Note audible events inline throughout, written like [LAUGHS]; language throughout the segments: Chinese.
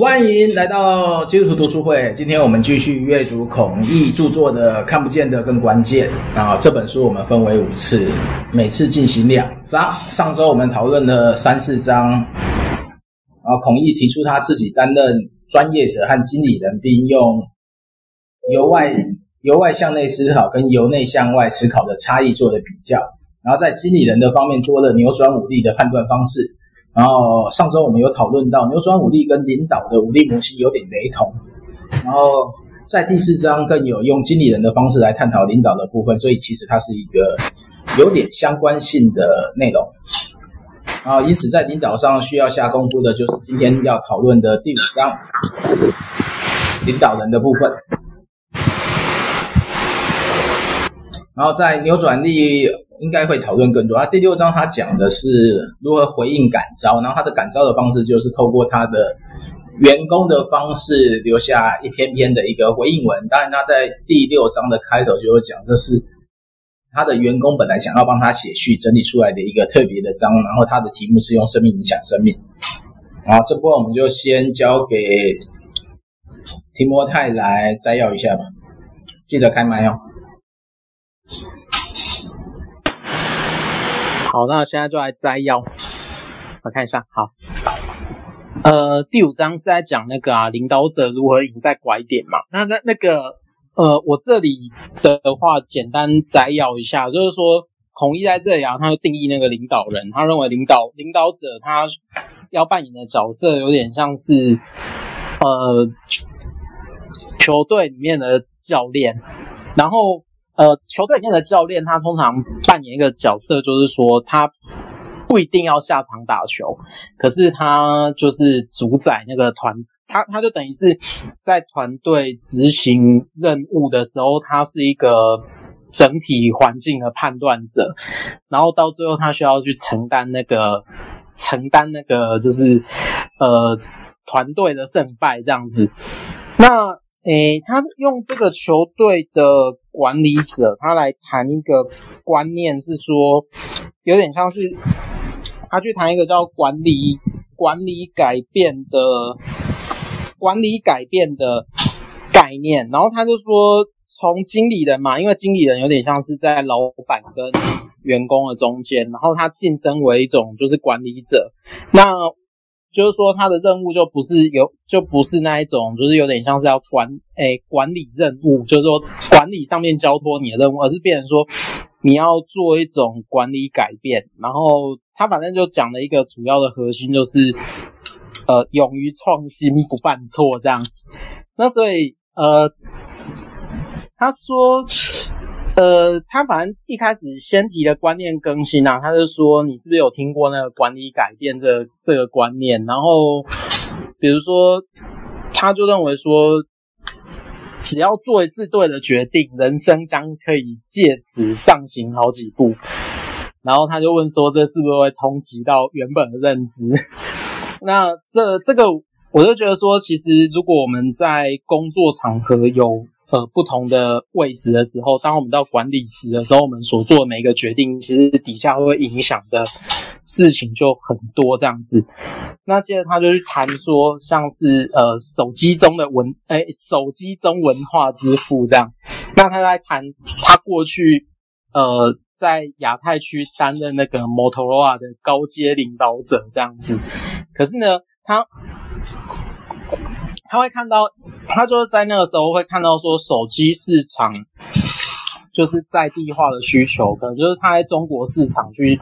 欢迎来到基督徒读书会。今天我们继续阅读孔毅著作的《看不见的更关键》啊。这本书我们分为五次，每次进行两章。上周我们讨论了三四章，啊，孔毅提出他自己担任专业者和经理人，并用由外由外向内思考跟由内向外思考的差异做的比较。然后在经理人的方面多了扭转武力的判断方式。然后上周我们有讨论到扭转武力跟领导的武力模型有点雷同，然后在第四章更有用经理人的方式来探讨领导的部分，所以其实它是一个有点相关性的内容。然后因此在领导上需要下功夫的就是今天要讨论的第五章，领导人的部分。然后在扭转力。应该会讨论更多。啊，第六章他讲的是如何回应感召，然后他的感召的方式就是透过他的员工的方式留下一篇篇的一个回应文。当然，他在第六章的开头就会讲，这是他的员工本来想要帮他写序整理出来的一个特别的章，然后他的题目是用生命影响生命。然后这波我们就先交给提摩太来摘要一下吧，记得开麦哦。好，那现在就来摘要，我看一下。好，呃，第五章是在讲那个啊，领导者如何赢在拐点嘛。那那那个，呃，我这里的话简单摘要一下，就是说，孔毅在这里啊，他就定义那个领导人，他认为领导领导者他要扮演的角色有点像是，呃，球队里面的教练，然后。呃，球队里面的教练，他通常扮演一个角色，就是说他不一定要下场打球，可是他就是主宰那个团，他他就等于是在团队执行任务的时候，他是一个整体环境的判断者，然后到最后他需要去承担那个承担那个就是呃团队的胜败这样子，那。诶，他用这个球队的管理者，他来谈一个观念，是说有点像是他去谈一个叫管理管理改变的管理改变的概念。然后他就说，从经理人嘛，因为经理人有点像是在老板跟员工的中间，然后他晋升为一种就是管理者。那就是说，他的任务就不是有，就不是那一种，就是有点像是要管，诶、管理任务，就是说管理上面交托你的任务，而是变成说你要做一种管理改变。然后他反正就讲了一个主要的核心，就是呃，勇于创新，不犯错这样。那所以呃，他说。呃，他反正一开始先提的观念更新啊，他就说你是不是有听过那个管理改变这、这个观念？然后比如说，他就认为说，只要做一次对的决定，人生将可以借此上行好几步。然后他就问说，这是不是会冲击到原本的认知？[LAUGHS] 那这这个，我就觉得说，其实如果我们在工作场合有。呃，不同的位置的时候，当我们到管理职的时候，我们所做的每一个决定，其实底下会影响的事情就很多这样子。那接着他就去谈说，像是呃手机中的文，哎、手机中文化之父这样。那他在谈他过去呃在亚太区担任那个 Motorola 的高阶领导者这样子。可是呢，他。他会看到，他就在那个时候会看到说，手机市场就是在地化的需求，可能就是他在中国市场去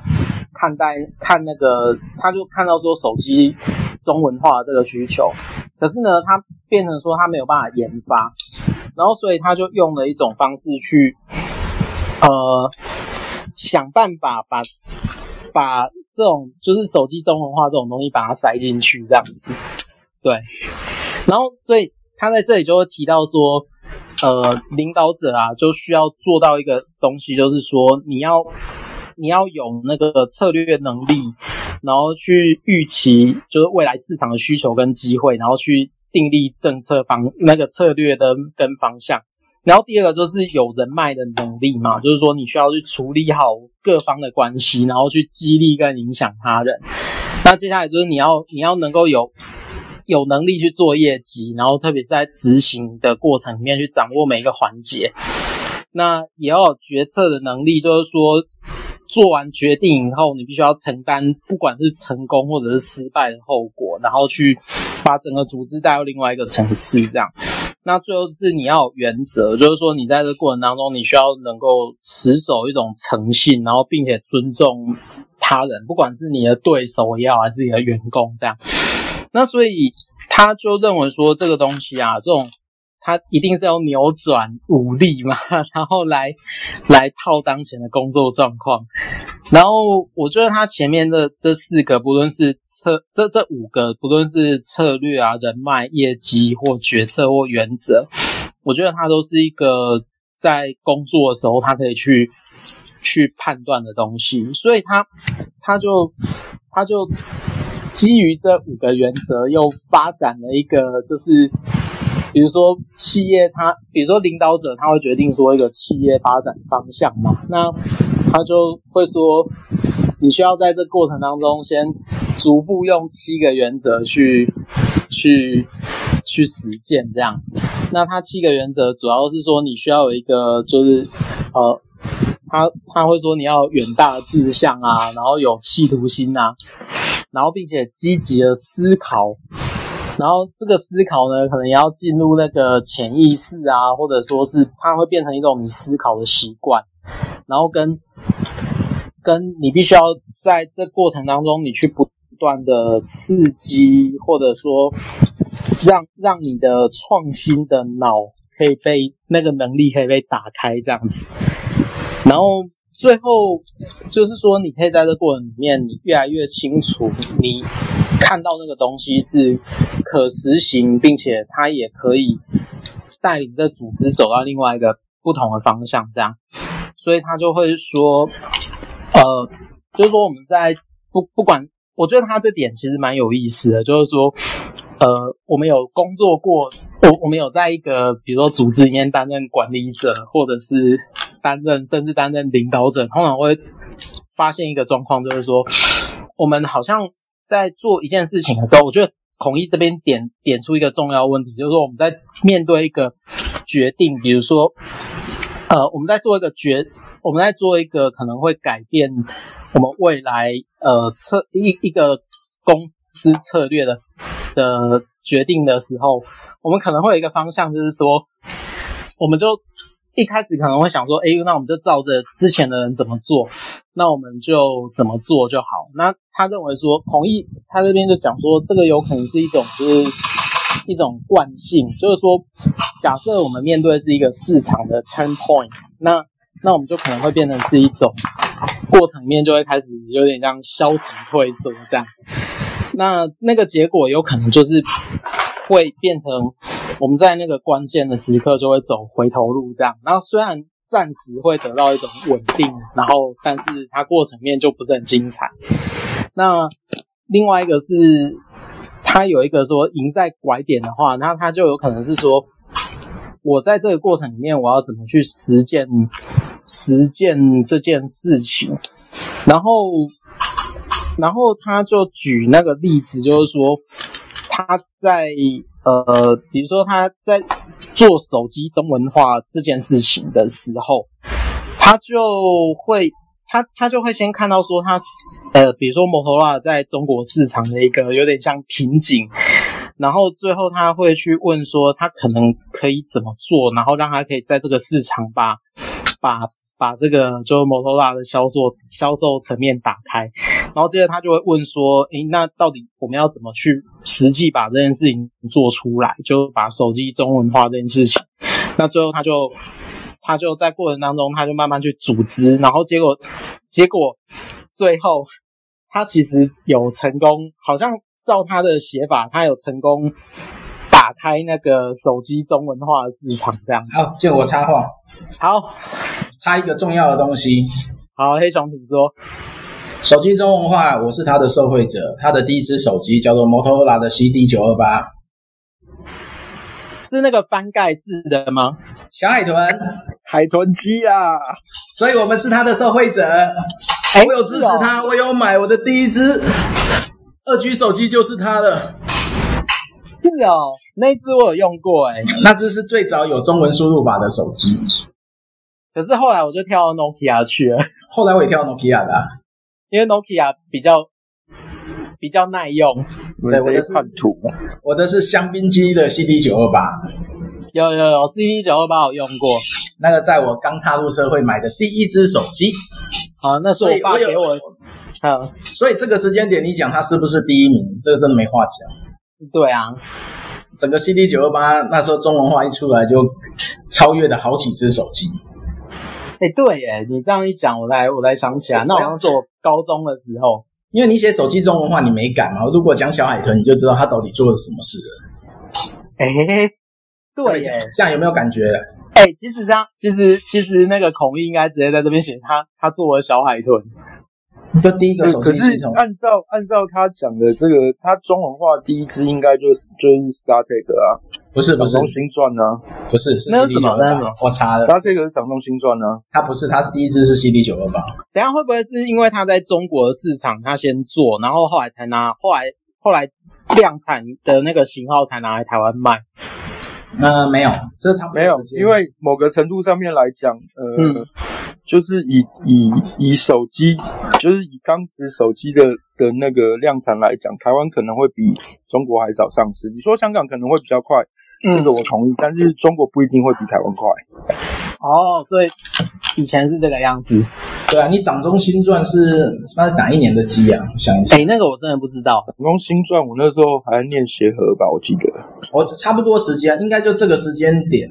看待看那个，他就看到说手机中文化的这个需求，可是呢，他变成说他没有办法研发，然后所以他就用了一种方式去，呃，想办法把把这种就是手机中文化这种东西把它塞进去，这样子，对。然后，所以他在这里就会提到说，呃，领导者啊，就需要做到一个东西，就是说，你要你要有那个策略能力，然后去预期就是未来市场的需求跟机会，然后去订立政策方那个策略的跟方向。然后第二个就是有人脉的能力嘛，就是说你需要去处理好各方的关系，然后去激励跟影响他人。那接下来就是你要你要能够有。有能力去做业绩，然后特别是在执行的过程里面去掌握每一个环节。那也要有决策的能力，就是说做完决定以后，你必须要承担不管是成功或者是失败的后果，然后去把整个组织带到另外一个层次，这样。那最后是你要有原则，就是说你在这个过程当中，你需要能够持守一种诚信，然后并且尊重他人，不管是你的对手也好，还是你的员工这样。那所以他就认为说这个东西啊，这种他一定是要扭转武力嘛，然后来来套当前的工作状况。然后我觉得他前面的这四个，不论是策这这五个，不论是策略啊、人脉、业绩或决策或原则，我觉得他都是一个在工作的时候他可以去去判断的东西。所以他他就他就基于这五个原则，又发展了一个就是。比如说企业它，它比如说领导者，他会决定说一个企业发展方向嘛，那他就会说，你需要在这过程当中先逐步用七个原则去去去实践这样。那他七个原则主要是说，你需要有一个就是呃，他他会说你要远大志向啊，然后有企图心啊，然后并且积极的思考。然后这个思考呢，可能也要进入那个潜意识啊，或者说是它会变成一种你思考的习惯，然后跟跟你必须要在这过程当中，你去不断的刺激，或者说让让你的创新的脑可以被那个能力可以被打开这样子，然后。最后就是说，你可以在这过程里面，你越来越清楚，你看到那个东西是可实行，并且它也可以带领这组织走到另外一个不同的方向。这样，所以他就会说，呃，就是说我们在不不管，我觉得他这点其实蛮有意思的，就是说，呃，我们有工作过。我我们有在一个比如说组织里面担任管理者，或者是担任甚至担任领导者，通常会发现一个状况，就是说我们好像在做一件事情的时候，我觉得孔毅这边点点出一个重要问题，就是说我们在面对一个决定，比如说呃我们在做一个决，我们在做一个可能会改变我们未来呃策一一个公司策略的的决定的时候。我们可能会有一个方向，就是说，我们就一开始可能会想说，哎，那我们就照着之前的人怎么做，那我们就怎么做就好。那他认为说，同意他这边就讲说，这个有可能是一种就是一种惯性，就是说，假设我们面对是一个市场的 turn point，那那我们就可能会变成是一种过程面就会开始有点像消极退缩这样，那那个结果有可能就是。会变成我们在那个关键的时刻就会走回头路这样，然后虽然暂时会得到一种稳定，然后但是它过程面就不是很精彩。那另外一个是，他有一个说赢在拐点的话，那他就有可能是说，我在这个过程里面我要怎么去实践实践这件事情，然后然后他就举那个例子，就是说。他在呃，比如说他在做手机中文化这件事情的时候，他就会他他就会先看到说他呃，比如说摩托罗拉在中国市场的一个有点像瓶颈，然后最后他会去问说他可能可以怎么做，然后让他可以在这个市场把把。把这个就摩托罗拉的销售销售层面打开，然后接着他就会问说：“诶，那到底我们要怎么去实际把这件事情做出来？就把手机中文化这件事情。”那最后他就他就在过程当中，他就慢慢去组织，然后结果结果最后他其实有成功，好像照他的写法，他有成功打开那个手机中文化的市场，这样。好，借我插话。好。插一个重要的东西，好，黑熊请说。手机中文化，我是他的受惠者。他的第一只手机叫做摩托罗拉的 CD 九二八，是那个翻盖式的吗？小海豚，海豚机啊！所以我们是他的受惠者。欸、我有支持他，哦、我有买我的第一只二 G 手机就是他的。是哦，那支我有用过哎，那支是最早有中文输入法的手机。可是后来我就跳到 Nokia 去了。后来我也跳到 Nokia 的，因为 Nokia 比较比较耐用。对，我的是土，我的是香槟机的 CD 九二八。有有有，CD 九二八我用过。那个在我刚踏入社会买的第一只手机。好，那是我爸给我。嗯，所以这个时间点，你讲它是不是第一名？这个真的没话讲。对啊，整个 CD 九二八那时候中文化一出来，就超越了好几只手机。[LAUGHS] 哎、欸，对耶，你这样一讲，我才我才想起来，那好像是我高中的时候，因为你写手机中文化，你没改嘛。如果讲小海豚，你就知道他到底做了什么事了。哎、欸，对耶，[LAUGHS] 这样有没有感觉？哎、欸，其实这样，其实其实那个孔毅应该直接在这边写他他做了小海豚。就第一个手机系统，可是按照按照他讲的这个，他中文化第一支应该就是就是 StarTAC 啊，不是不是掌中新传呢，不是，那是什么？那是什么？我查了，StarTAC 是掌中新传呢？它不是，它是第一支是 CD 九二八。等下会不会是因为他在中国的市场他先做，然后后来才拿，后来后来量产的那个型号才拿来台湾卖？呃，没有，这是他没有，因为某个程度上面来讲，呃。嗯就是以以以手机，就是以当时手机的的那个量产来讲，台湾可能会比中国还早上市。你说香港可能会比较快，这个我同意，但是中国不一定会比台湾快。哦，所以以前是这个样子。对啊，你掌中新传是那是哪一年的机啊？我想一下，哎，那个我真的不知道。掌中新传，我那时候还念协和吧，我记得。我差不多时间，应该就这个时间点。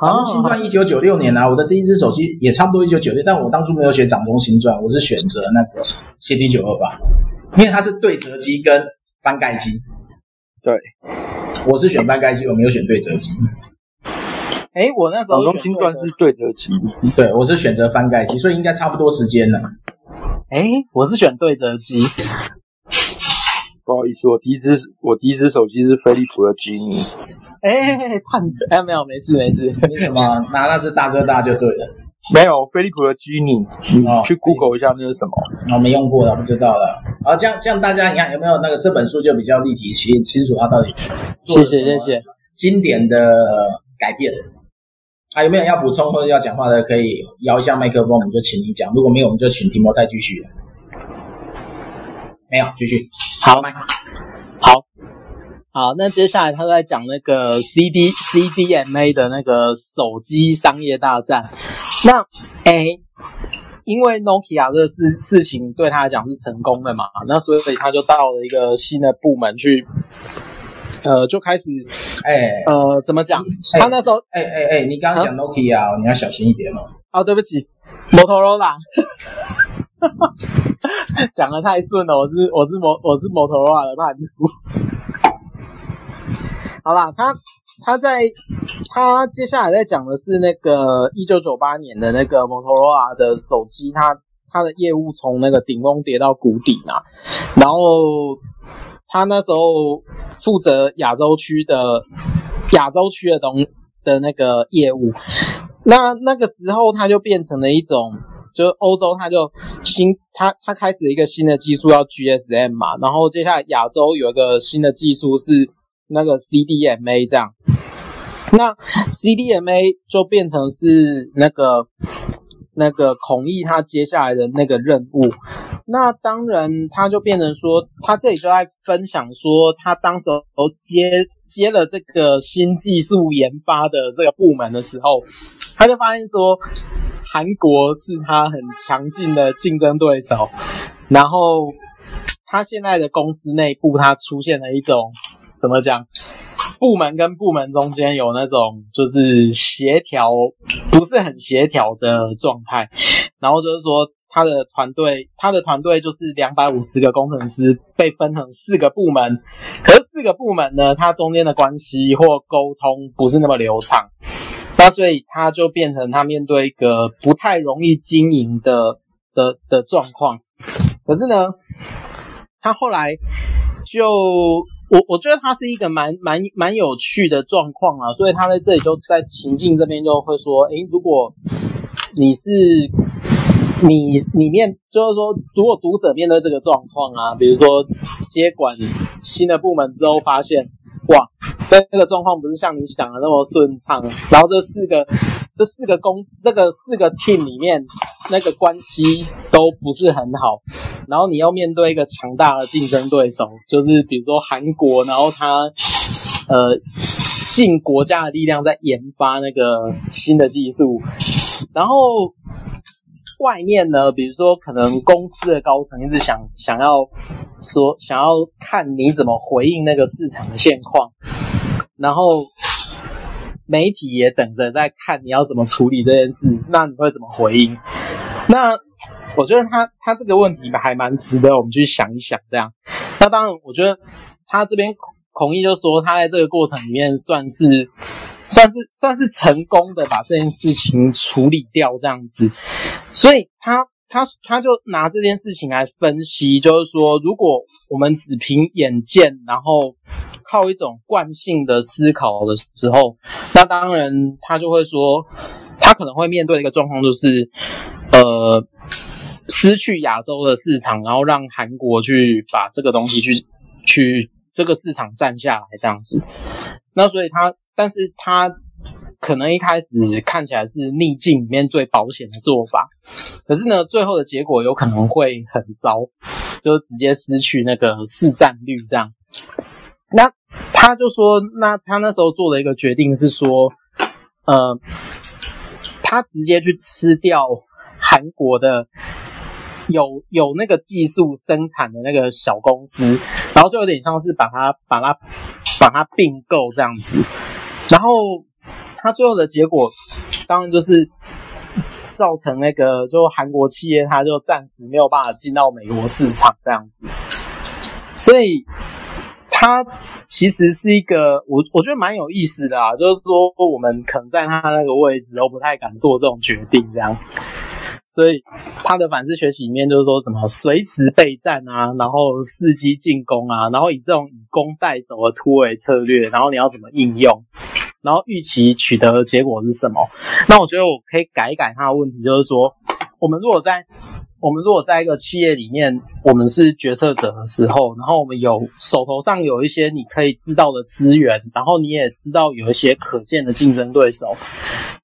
掌中新传一九九六年啊，我的第一只手机也差不多一九九六，但我当初没有选掌中新传，我是选择那个 CD 九二八，因为它是对折机跟翻盖机。对，我是选翻盖机，我没有选对折机。哎，我那时候掌中新传是对折机，对，我是选择翻盖机，所以应该差不多时间了。哎，我是选对折机。不好意思，我第一只我第一只手机是飞利浦的 Genie。哎，判哎没有，没事没事，你什么拿那只大哥大就对了。没有飞利浦的 Genie，你去 Google 一下那是什么？我没用过的，不知道了。好，这样这样大家你看有没有那个这本书就比较立体清清楚它到底？谢谢谢谢。经典的改变。还有没有要补充或者要讲话的？可以摇一下麦克风，我们就请你讲。如果没有，我们就请提摩太继续。没有，继续。好，好，好，那接下来他在讲那个 CD CDMA 的那个手机商业大战。那，哎，因为 Nokia 这个事事情对他来讲是成功的嘛，那所以他就到了一个新的部门去，呃，就开始，哎，呃，怎么讲？他那时候，哎哎哎，你刚刚讲 Nokia，啊，你要小心一点哦。哦，对不起，Motorola。[LAUGHS] 讲得太顺了，我是我是摩我是摩托罗拉的叛徒。好啦，他他在他接下来在讲的是那个一九九八年的那个摩托罗拉的手机，他他的业务从那个顶峰跌到谷底嘛，然后他那时候负责亚洲区的亚洲区的东的那个业务，那那个时候他就变成了一种。就欧洲，它就新，它它开始一个新的技术叫 GSM 嘛，然后接下来亚洲有一个新的技术是那个 CDMA 这样，那 CDMA 就变成是那个那个孔毅他接下来的那个任务，那当然他就变成说，他这里就在分享说，他当时候接接了这个新技术研发的这个部门的时候，他就发现说。韩国是他很强劲的竞争对手，然后他现在的公司内部，他出现了一种怎么讲？部门跟部门中间有那种就是协调不是很协调的状态，然后就是说他的团队，他的团队就是两百五十个工程师被分成四个部门，可是四个部门呢，它中间的关系或沟通不是那么流畅。那所以他就变成他面对一个不太容易经营的的的状况，可是呢，他后来就我我觉得他是一个蛮蛮蛮有趣的状况啊，所以他在这里就在情境这边就会说，诶，如果你是你里面就是说，如果读者面对这个状况啊，比如说接管新的部门之后，发现哇，那那个状况不是像你想的那么顺畅。然后这四个这四个公这个四个 team 里面，那个关系都不是很好。然后你要面对一个强大的竞争对手，就是比如说韩国，然后他呃尽国家的力量在研发那个新的技术，然后。外面呢，比如说可能公司的高层一直想想要说，想要看你怎么回应那个市场的现况，然后媒体也等着在看你要怎么处理这件事，那你会怎么回应？那我觉得他他这个问题还蛮值得我们去想一想，这样。那当然，我觉得他这边孔毅就说他在这个过程里面算是。算是算是成功的把这件事情处理掉这样子，所以他他他就拿这件事情来分析，就是说，如果我们只凭眼见，然后靠一种惯性的思考的时候，那当然他就会说，他可能会面对一个状况就是，呃，失去亚洲的市场，然后让韩国去把这个东西去去这个市场占下来这样子。那所以他，但是他可能一开始看起来是逆境里面最保险的做法，可是呢，最后的结果有可能会很糟，就直接失去那个市占率这样。那他就说，那他那时候做的一个决定是说，呃，他直接去吃掉韩国的。有有那个技术生产的那个小公司，然后就有点像是把它把它把它并购这样子，然后他最后的结果当然就是造成那个就韩国企业它就暂时没有办法进到美国市场这样子，所以它其实是一个我我觉得蛮有意思的啊，就是说我们可能在他那个位置都不太敢做这种决定这样。所以他的反思学习里面就是说什么随时备战啊，然后伺机进攻啊，然后以这种以攻代守的突围策略，然后你要怎么应用，然后预期取得的结果是什么？那我觉得我可以改一改他的问题，就是说我们如果在我们如果在一个企业里面，我们是决策者的时候，然后我们有手头上有一些你可以知道的资源，然后你也知道有一些可见的竞争对手。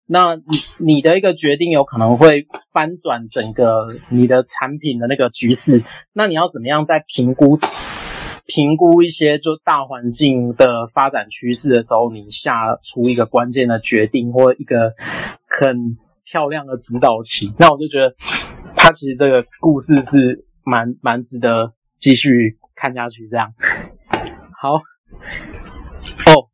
那你你的一个决定有可能会翻转整个你的产品的那个局势。那你要怎么样在评估评估一些就大环境的发展趋势的时候，你下出一个关键的决定或一个很漂亮的指导棋？那我就觉得他其实这个故事是蛮蛮值得继续看下去。这样好哦，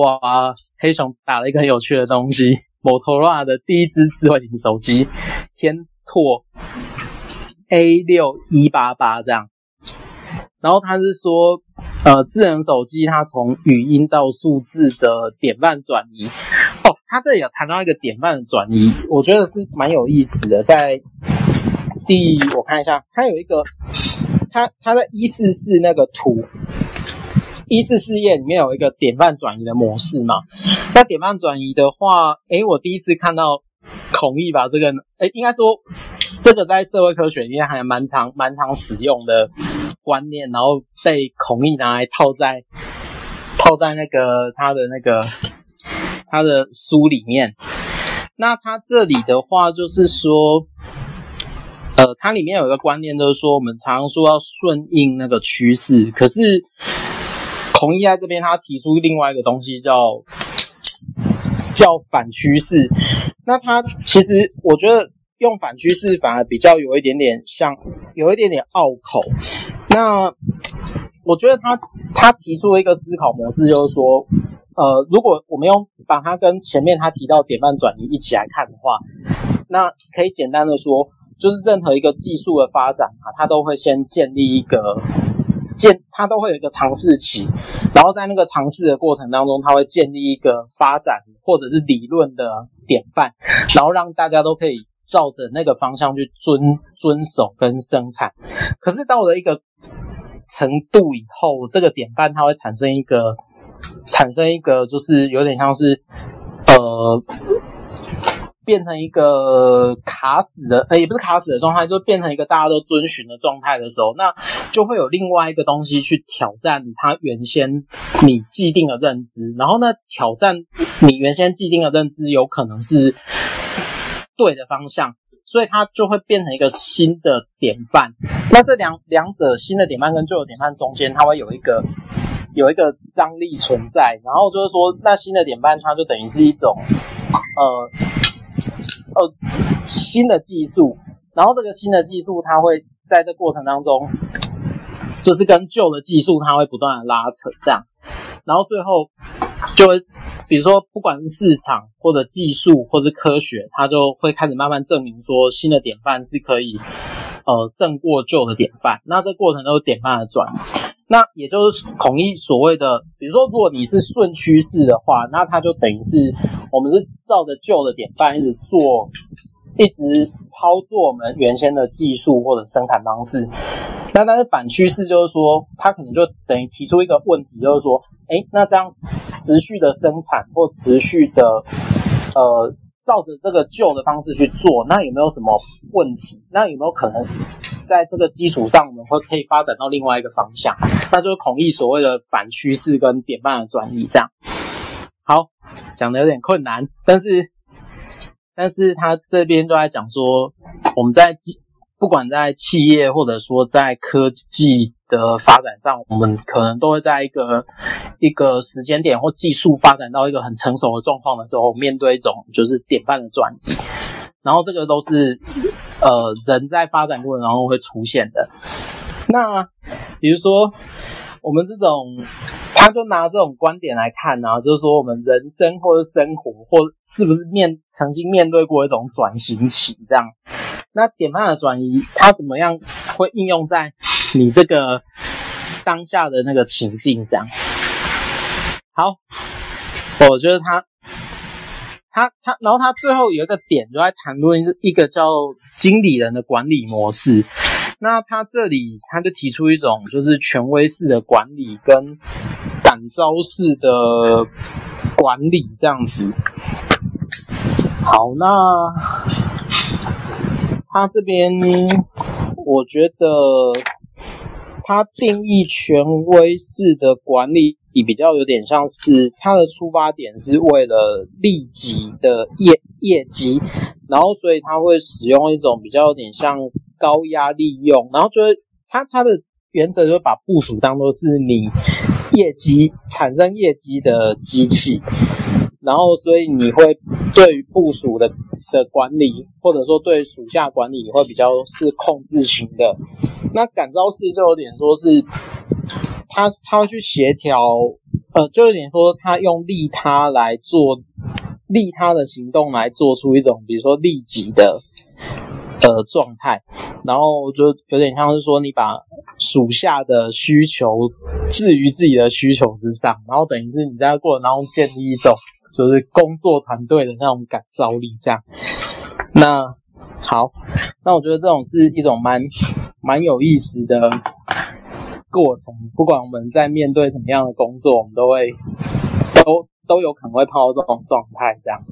哇！黑熊打了一个很有趣的东西，摩托罗拉的第一支智慧型手机天拓 A 六一八八这样，然后他是说，呃，智能手机它从语音到数字的典范转移，他这里有谈到一个典范的转移，我觉得是蛮有意思的，在第我看一下，他有一个，他他在一四四那个图。一四四页里面有一个典范转移的模式嘛？那典范转移的话，诶，我第一次看到孔毅把这个，诶，应该说这个在社会科学里面还蛮常蛮常使用的观念，然后被孔毅拿来套在套在那个他的那个他的书里面。那他这里的话就是说，呃，它里面有一个观念，就是说我们常常说要顺应那个趋势，可是。孔毅在这边，他提出另外一个东西叫叫反趋势。那他其实我觉得用反趋势反而比较有一点点像，有一点点拗口。那我觉得他他提出了一个思考模式，就是说，呃，如果我们用把它跟前面他提到典范转移一起来看的话，那可以简单的说，就是任何一个技术的发展啊，它都会先建立一个。建，它都会有一个尝试期，然后在那个尝试的过程当中，它会建立一个发展或者是理论的典范，然后让大家都可以照着那个方向去遵遵守跟生产。可是到了一个程度以后，这个典范它会产生一个产生一个，就是有点像是呃变成一个卡死的，呃，也不是卡死的状态，就变成一个大家都遵循的状态的时候，那就会有另外一个东西去挑战它原先你既定的认知，然后呢，挑战你原先既定的认知有可能是对的方向，所以它就会变成一个新的典范。那这两两者新的典范跟旧的典范中间，它会有一个有一个张力存在，然后就是说，那新的典范它就等于是一种呃。呃，新的技术，然后这个新的技术，它会在这过程当中，就是跟旧的技术，它会不断的拉扯，这样，然后最后就会，比如说，不管是市场或者技术或者科学，它就会开始慢慢证明说，新的典范是可以，呃，胜过旧的典范。那这过程都是典范的转。那也就是孔一所谓的，比如说，如果你是顺趋势的话，那它就等于是我们是照着旧的典范一直做，一直操作我们原先的技术或者生产方式。那但是反趋势就是说，它可能就等于提出一个问题，就是说，诶，那这样持续的生产或持续的，呃，照着这个旧的方式去做，那有没有什么问题？那有没有可能？在这个基础上，我们会可以发展到另外一个方向，那就是孔毅所谓的反趋势跟典范的转移。这样，好，讲的有点困难，但是，但是他这边都在讲说，我们在不管在企业或者说在科技的发展上，我们可能都会在一个一个时间点或技术发展到一个很成熟的状况的时候，面对一种就是典范的转移。然后这个都是，呃，人在发展过程当中会出现的。那比如说我们这种，他就拿这种观点来看呢，就是说我们人生或者生活或是不是面曾经面对过一种转型期这样。那典范的转移，它怎么样会应用在你这个当下的那个情境这样？好，我觉得他。他他，然后他最后有一个点，就在谈论一个叫经理人的管理模式。那他这里他就提出一种就是权威式的管理跟感召式的管理这样子。好，那他这边我觉得它定义权威式的管理。比较有点像是它的出发点是为了利己的业业绩，然后所以它会使用一种比较有点像高压利用，然后就是它它的原则就是把部署当作是你业绩产生业绩的机器，然后所以你会对于部署的的管理或者说对属下管理会比较是控制型的，那感召式就有点说是。他他会去协调，呃，就有点说他用利他来做利他的行动来做出一种，比如说利己的呃状态，然后就有点像是说你把属下的需求置于自己的需求之上，然后等于是你在过程当中建立一种就是工作团队的那种感召力，这样。那好，那我觉得这种是一种蛮蛮有意思的。过程，不管我们在面对什么样的工作，我们都会都都有可能会碰到这种状态。这样，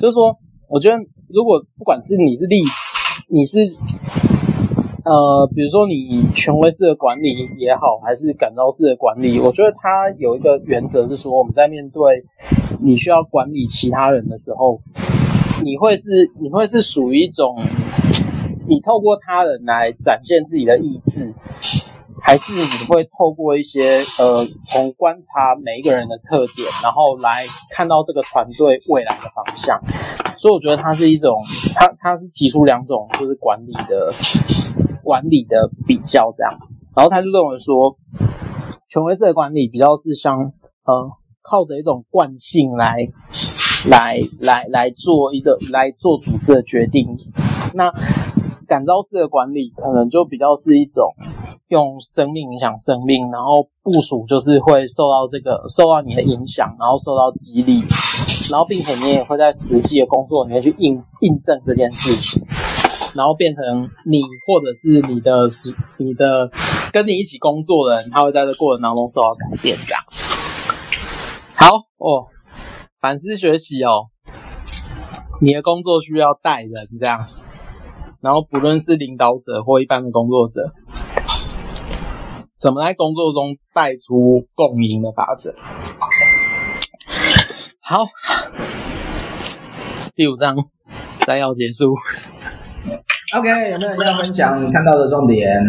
就是说，我觉得如果不管是你是利，你是呃，比如说你权威式的管理也好，还是感召式的管理，我觉得它有一个原则是说，我们在面对你需要管理其他人的时候，你会是你会是属于一种，你透过他人来展现自己的意志。还是你会透过一些呃，从观察每一个人的特点，然后来看到这个团队未来的方向。所以我觉得它是一种，它它是提出两种就是管理的管理的比较这样。然后他就认为说，权威式的管理比较是像呃，靠着一种惯性来来来来做一个来做组织的决定。那感召式的管理可能就比较是一种用生命影响生命，然后部署就是会受到这个受到你的影响，然后受到激励，然后并且你也会在实际的工作里面去印印证这件事情，然后变成你或者是你的是你的跟你一起工作的人，他会在这过程当中受到改变。这样好哦，反思学习哦。你的工作需要带人这样，然后不论是领导者或一般的工作者，怎么在工作中带出共赢的法则？好，第五章摘要结束。OK，有没有要分享看到的重点？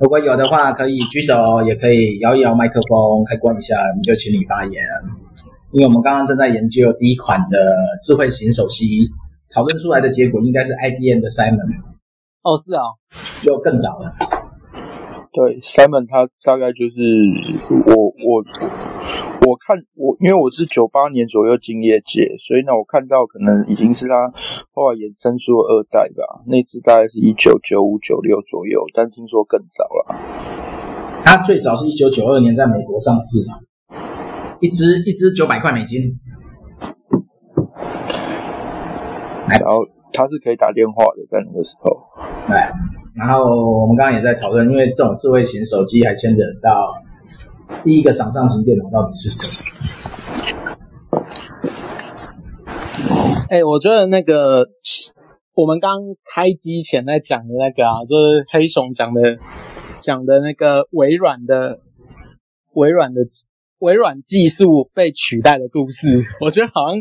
如果有的话，可以举手，也可以摇一摇麦克风，开关一下，我们就请你发言。因为我们刚刚正在研究第一款的智慧型手机，讨论出来的结果应该是 IBM 的 Simon。哦，是啊，就更早了。对，Simon 他大概就是我我我看我，因为我是九八年左右进业界，所以呢，我看到可能已经是他后来衍生出二代吧。那支大概是一九九五九六左右，但听说更早了。他最早是一九九二年在美国上市的，一只一只九百块美金。然后他是可以打电话的，在那个时候。对。然后我们刚刚也在讨论，因为这种智慧型手机还牵扯到第一个掌上型电脑到底是什么？哎，我觉得那个我们刚开机前在讲的那个啊，就是黑熊讲的讲的那个微软的微软的微软技术被取代的故事，我觉得好像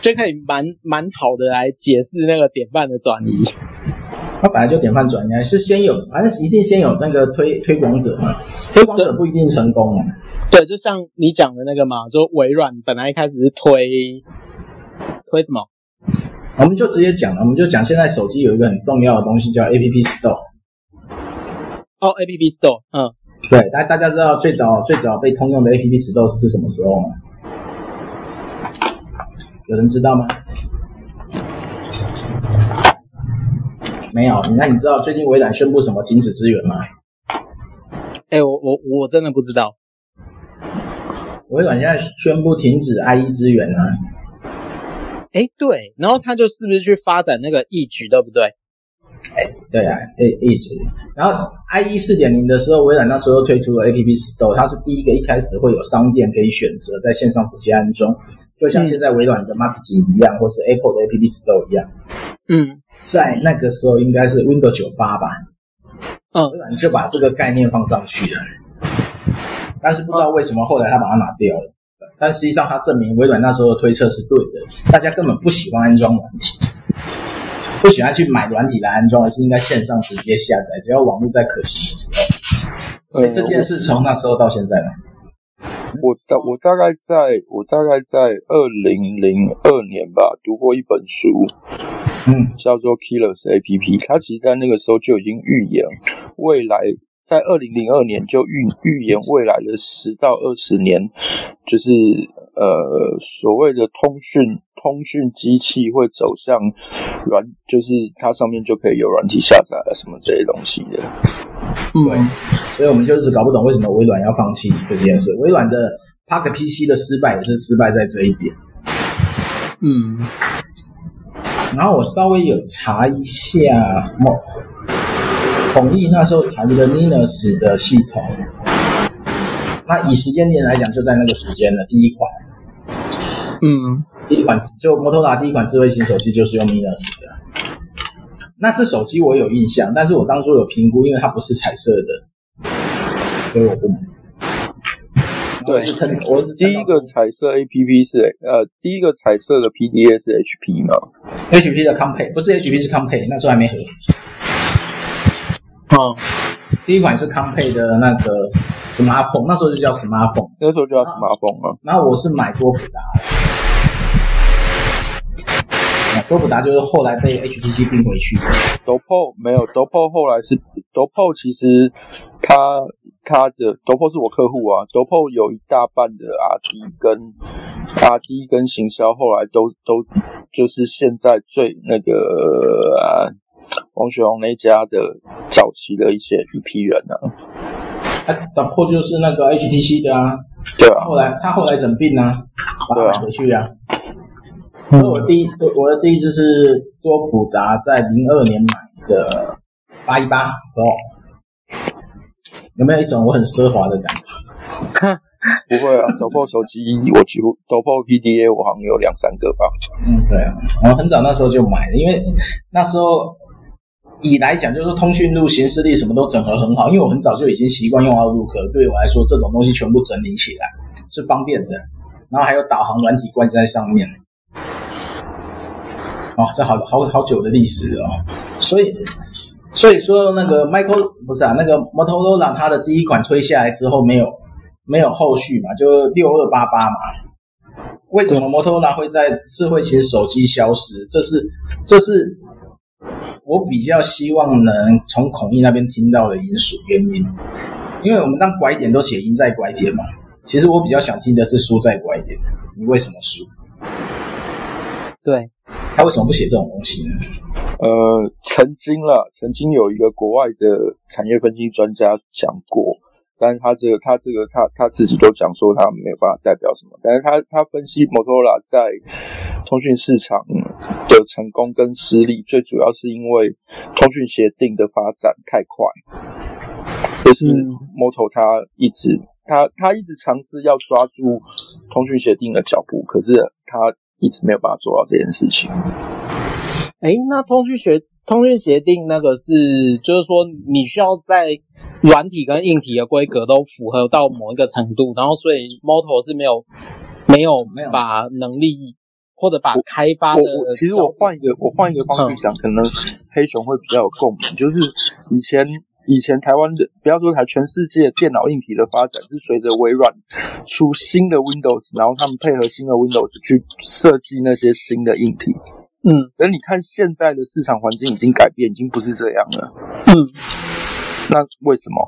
就可以蛮蛮好的来解释那个典范的转移。它本来就典范转移，是先有，反正是一定先有那个推推广者嘛，推广者不一定成功嘛。对，就像你讲的那个嘛，就微软本来一开始是推推什么？我们就直接讲了，我们就讲现在手机有一个很重要的东西叫 App Store。哦，App Store，嗯，对，大大家知道最早最早被通用的 App Store 是什么时候吗？有人知道吗？没有，那你知道最近微软宣布什么停止支援吗？哎，我我我真的不知道。微软现在宣布停止 IE 支援啊。哎，对，然后他就是不是去发展那个 Edge，对不对？哎，对啊，哎，Edge。然后 IE 四点零的时候，微软那时候推出了 App Store，它是第一个一开始会有商店可以选择在线上直接安装。就像现在微软的 Marketing 一样，或是 Apple 的 App Store 一样。嗯，在那个时候应该是 Windows 九八吧。嗯，微软就把这个概念放上去了。但是不知道为什么后来他把它拿掉了。但实际上他证明微软那时候的推测是对的，大家根本不喜欢安装软体，不喜欢去买软体来安装，而是应该线上直接下载，只要网络在可行的时候。所以这件事从那时候到现在呢。我大我大概在我大概在二零零二年吧，读过一本书，嗯，叫做 Killers APP。它其实，在那个时候就已经预言未来，在二零零二年就预预言未来的十到二十年，就是呃所谓的通讯通讯机器会走向软，就是它上面就可以有软体下载了什么这些东西的。嗯，对，所以我们就一直搞不懂为什么微软要放弃这件事。微软的 Pocket PC 的失败也是失败在这一点。嗯，然后我稍微有查一下，统一那时候谈的 Linux 的系统，那以时间点来讲，就在那个时间了，第一款。嗯，第一款就摩托罗拉第一款智慧型手机就是用 Minus 的。那这手机我有印象，但是我当初有评估，因为它不是彩色的，所以我不买。对，我是第一个彩色 APP 是呃，第一个彩色的 PDA 是 HP 吗？HP 的 Compay 不是 HP 是 Compay，那时候还没合。哦，第一款是 Compay 的那个 Smartphone，那时候就叫 Smartphone，那时候就叫 Smartphone 啊。然后我是买多普达。多普达就是后来被 HTC 并回去的。Doppo 没有，Doppo 后来是 Doppo，其实他他的 Doppo 是我客户啊，Doppo 有一大半的 RD 跟 RD 跟行销，后来都都就是现在最那个啊，王雪红那家的早期的一些一批人啊。啊，Doppo 就是那个 HTC 的啊，对啊，后来他后来整并啊，把他买回去啊。所以我第一，我的第一支是多普达在零二年买的八一八 Pro，有没有一种我很奢华的感觉？不会啊，抖破手机我几乎抖破 PDA 我好像有两三个吧。嗯，对啊，我很早那时候就买了，因为那时候以来讲就是通讯录、行事历什么都整合很好，因为我很早就已经习惯用 Outlook，对我来说这种东西全部整理起来是方便的，然后还有导航软体关在上面。哦，这好好好久的历史哦，所以。所以说，那个 Michael 不是啊，那个 Motorola 它的第一款推下来之后，没有没有后续嘛，就六二八八嘛。为什么 Motorola 会在智慧型手机消失？这是这是我比较希望能从孔毅那边听到的因素原因，因为我们当拐点都写赢在拐点嘛。其实我比较想听的是输在拐点，你为什么输？对，他为什么不写这种东西呢？呃，曾经啦，曾经有一个国外的产业分析专家讲过，但是他这个他这个他他自己都讲说他没有办法代表什么，但是他他分析摩托罗拉在通讯市场的成功跟失利，最主要是因为通讯协定的发展太快，就是摩托他一直他他一直尝试要抓住通讯协定的脚步，可是他一直没有办法做到这件事情。哎，那通讯协通讯协定那个是，就是说你需要在软体跟硬体的规格都符合到某一个程度，然后所以 Moto 是没有没有没有把能力或者把开发的。我我其实我换一个我换一个方式讲，可能黑熊会比较有共鸣，就是以前以前台湾的不要说台，全世界电脑硬体的发展是随着微软出新的 Windows，然后他们配合新的 Windows 去设计那些新的硬体。嗯，而你看现在的市场环境已经改变，已经不是这样了。嗯，那为什么？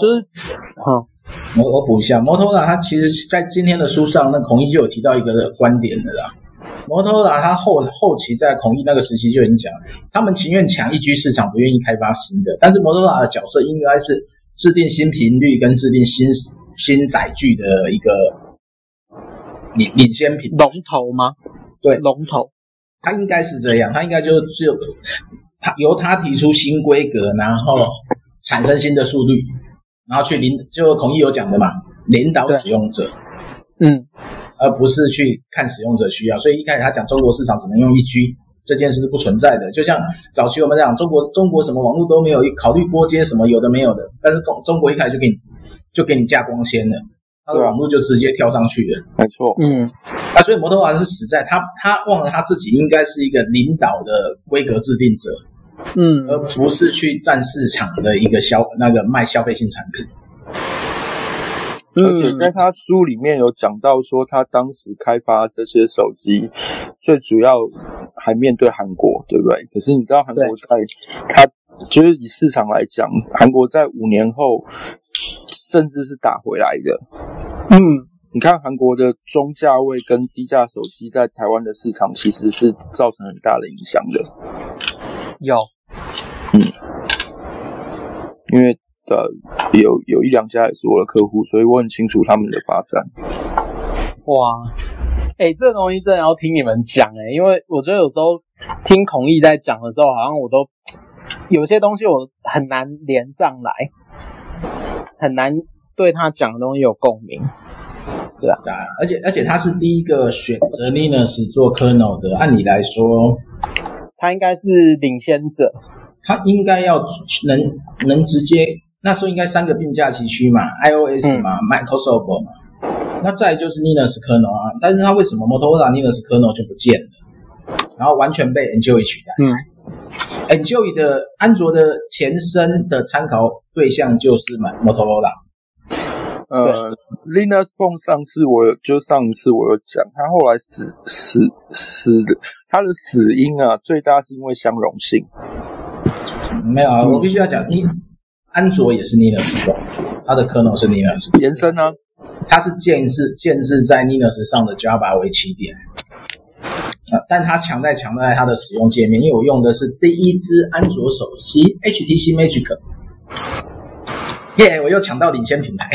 就是，好，我我补一下，摩托罗拉它其实在今天的书上，那孔毅就有提到一个观点的啦。摩托罗拉它后后期在孔毅那个时期就已经讲，他们情愿抢一居市场，不愿意开发新的。但是摩托罗拉的角色应该是制定新频率跟制定新新载具的一个领领先品龙头吗？对，龙头，他应该是这样，他应该就只有他由他提出新规格，然后产生新的速率，然后去领，就孔毅有讲的嘛，领导使用者，嗯，而不是去看使用者需要。所以一开始他讲中国市场只能用一 G 这件事是不存在的，就像早期我们讲中国中国什么网络都没有，考虑拨接什么有的没有的，但是中中国一开始就给你就给你架光纤了。他的网络就直接跳上去了，没错，嗯，啊所以摩托罗拉是死在他，他忘了他自己应该是一个领导的规格制定者，嗯，而不是去占市场的一个消那个卖消费性产品。而且在他书里面有讲到说，他当时开发这些手机，最主要还面对韩国，对不对？可是你知道韩国在，他就是以市场来讲，韩国在五年后。甚至是打回来的，嗯，你看韩国的中价位跟低价手机在台湾的市场其实是造成很大的影响的，有，嗯，因为呃有有一两家也是我的客户，所以我很清楚他们的发展。哇，哎、欸，这个东西真的要听你们讲哎、欸，因为我觉得有时候听孔毅在讲的时候，好像我都有些东西我很难连上来。很难对他讲的东西有共鸣，对啊，而且而且他是第一个选择 Linux 做 kernel 的，按理来说，他应该是领先者，他应该要能能直接，那时候应该三个并驾齐驱嘛，iOS 嘛、嗯、，Microsoft 嘛，那再就是 Linux kernel 啊，但是它为什么 Motorola Linux kernel 就不见了，然后完全被 Enjoy 取代？嗯。Enjoy 的安卓的前身的参考对象就是买摩托罗拉。呃，Linux Phone 上次我有就上一次我有讲，它后来死死死的，它的死因啊，最大是因为相容性。没有啊，我必须要讲，你安卓也是 Linux Phone，它的 kernel 是 Linux 延伸呢，它是建制建制在 Linux 上的 Java 为起点。但它强在强在它的使用界面，因为我用的是第一支安卓手机 HTC Magic，耶，yeah, 我又抢到领先品牌。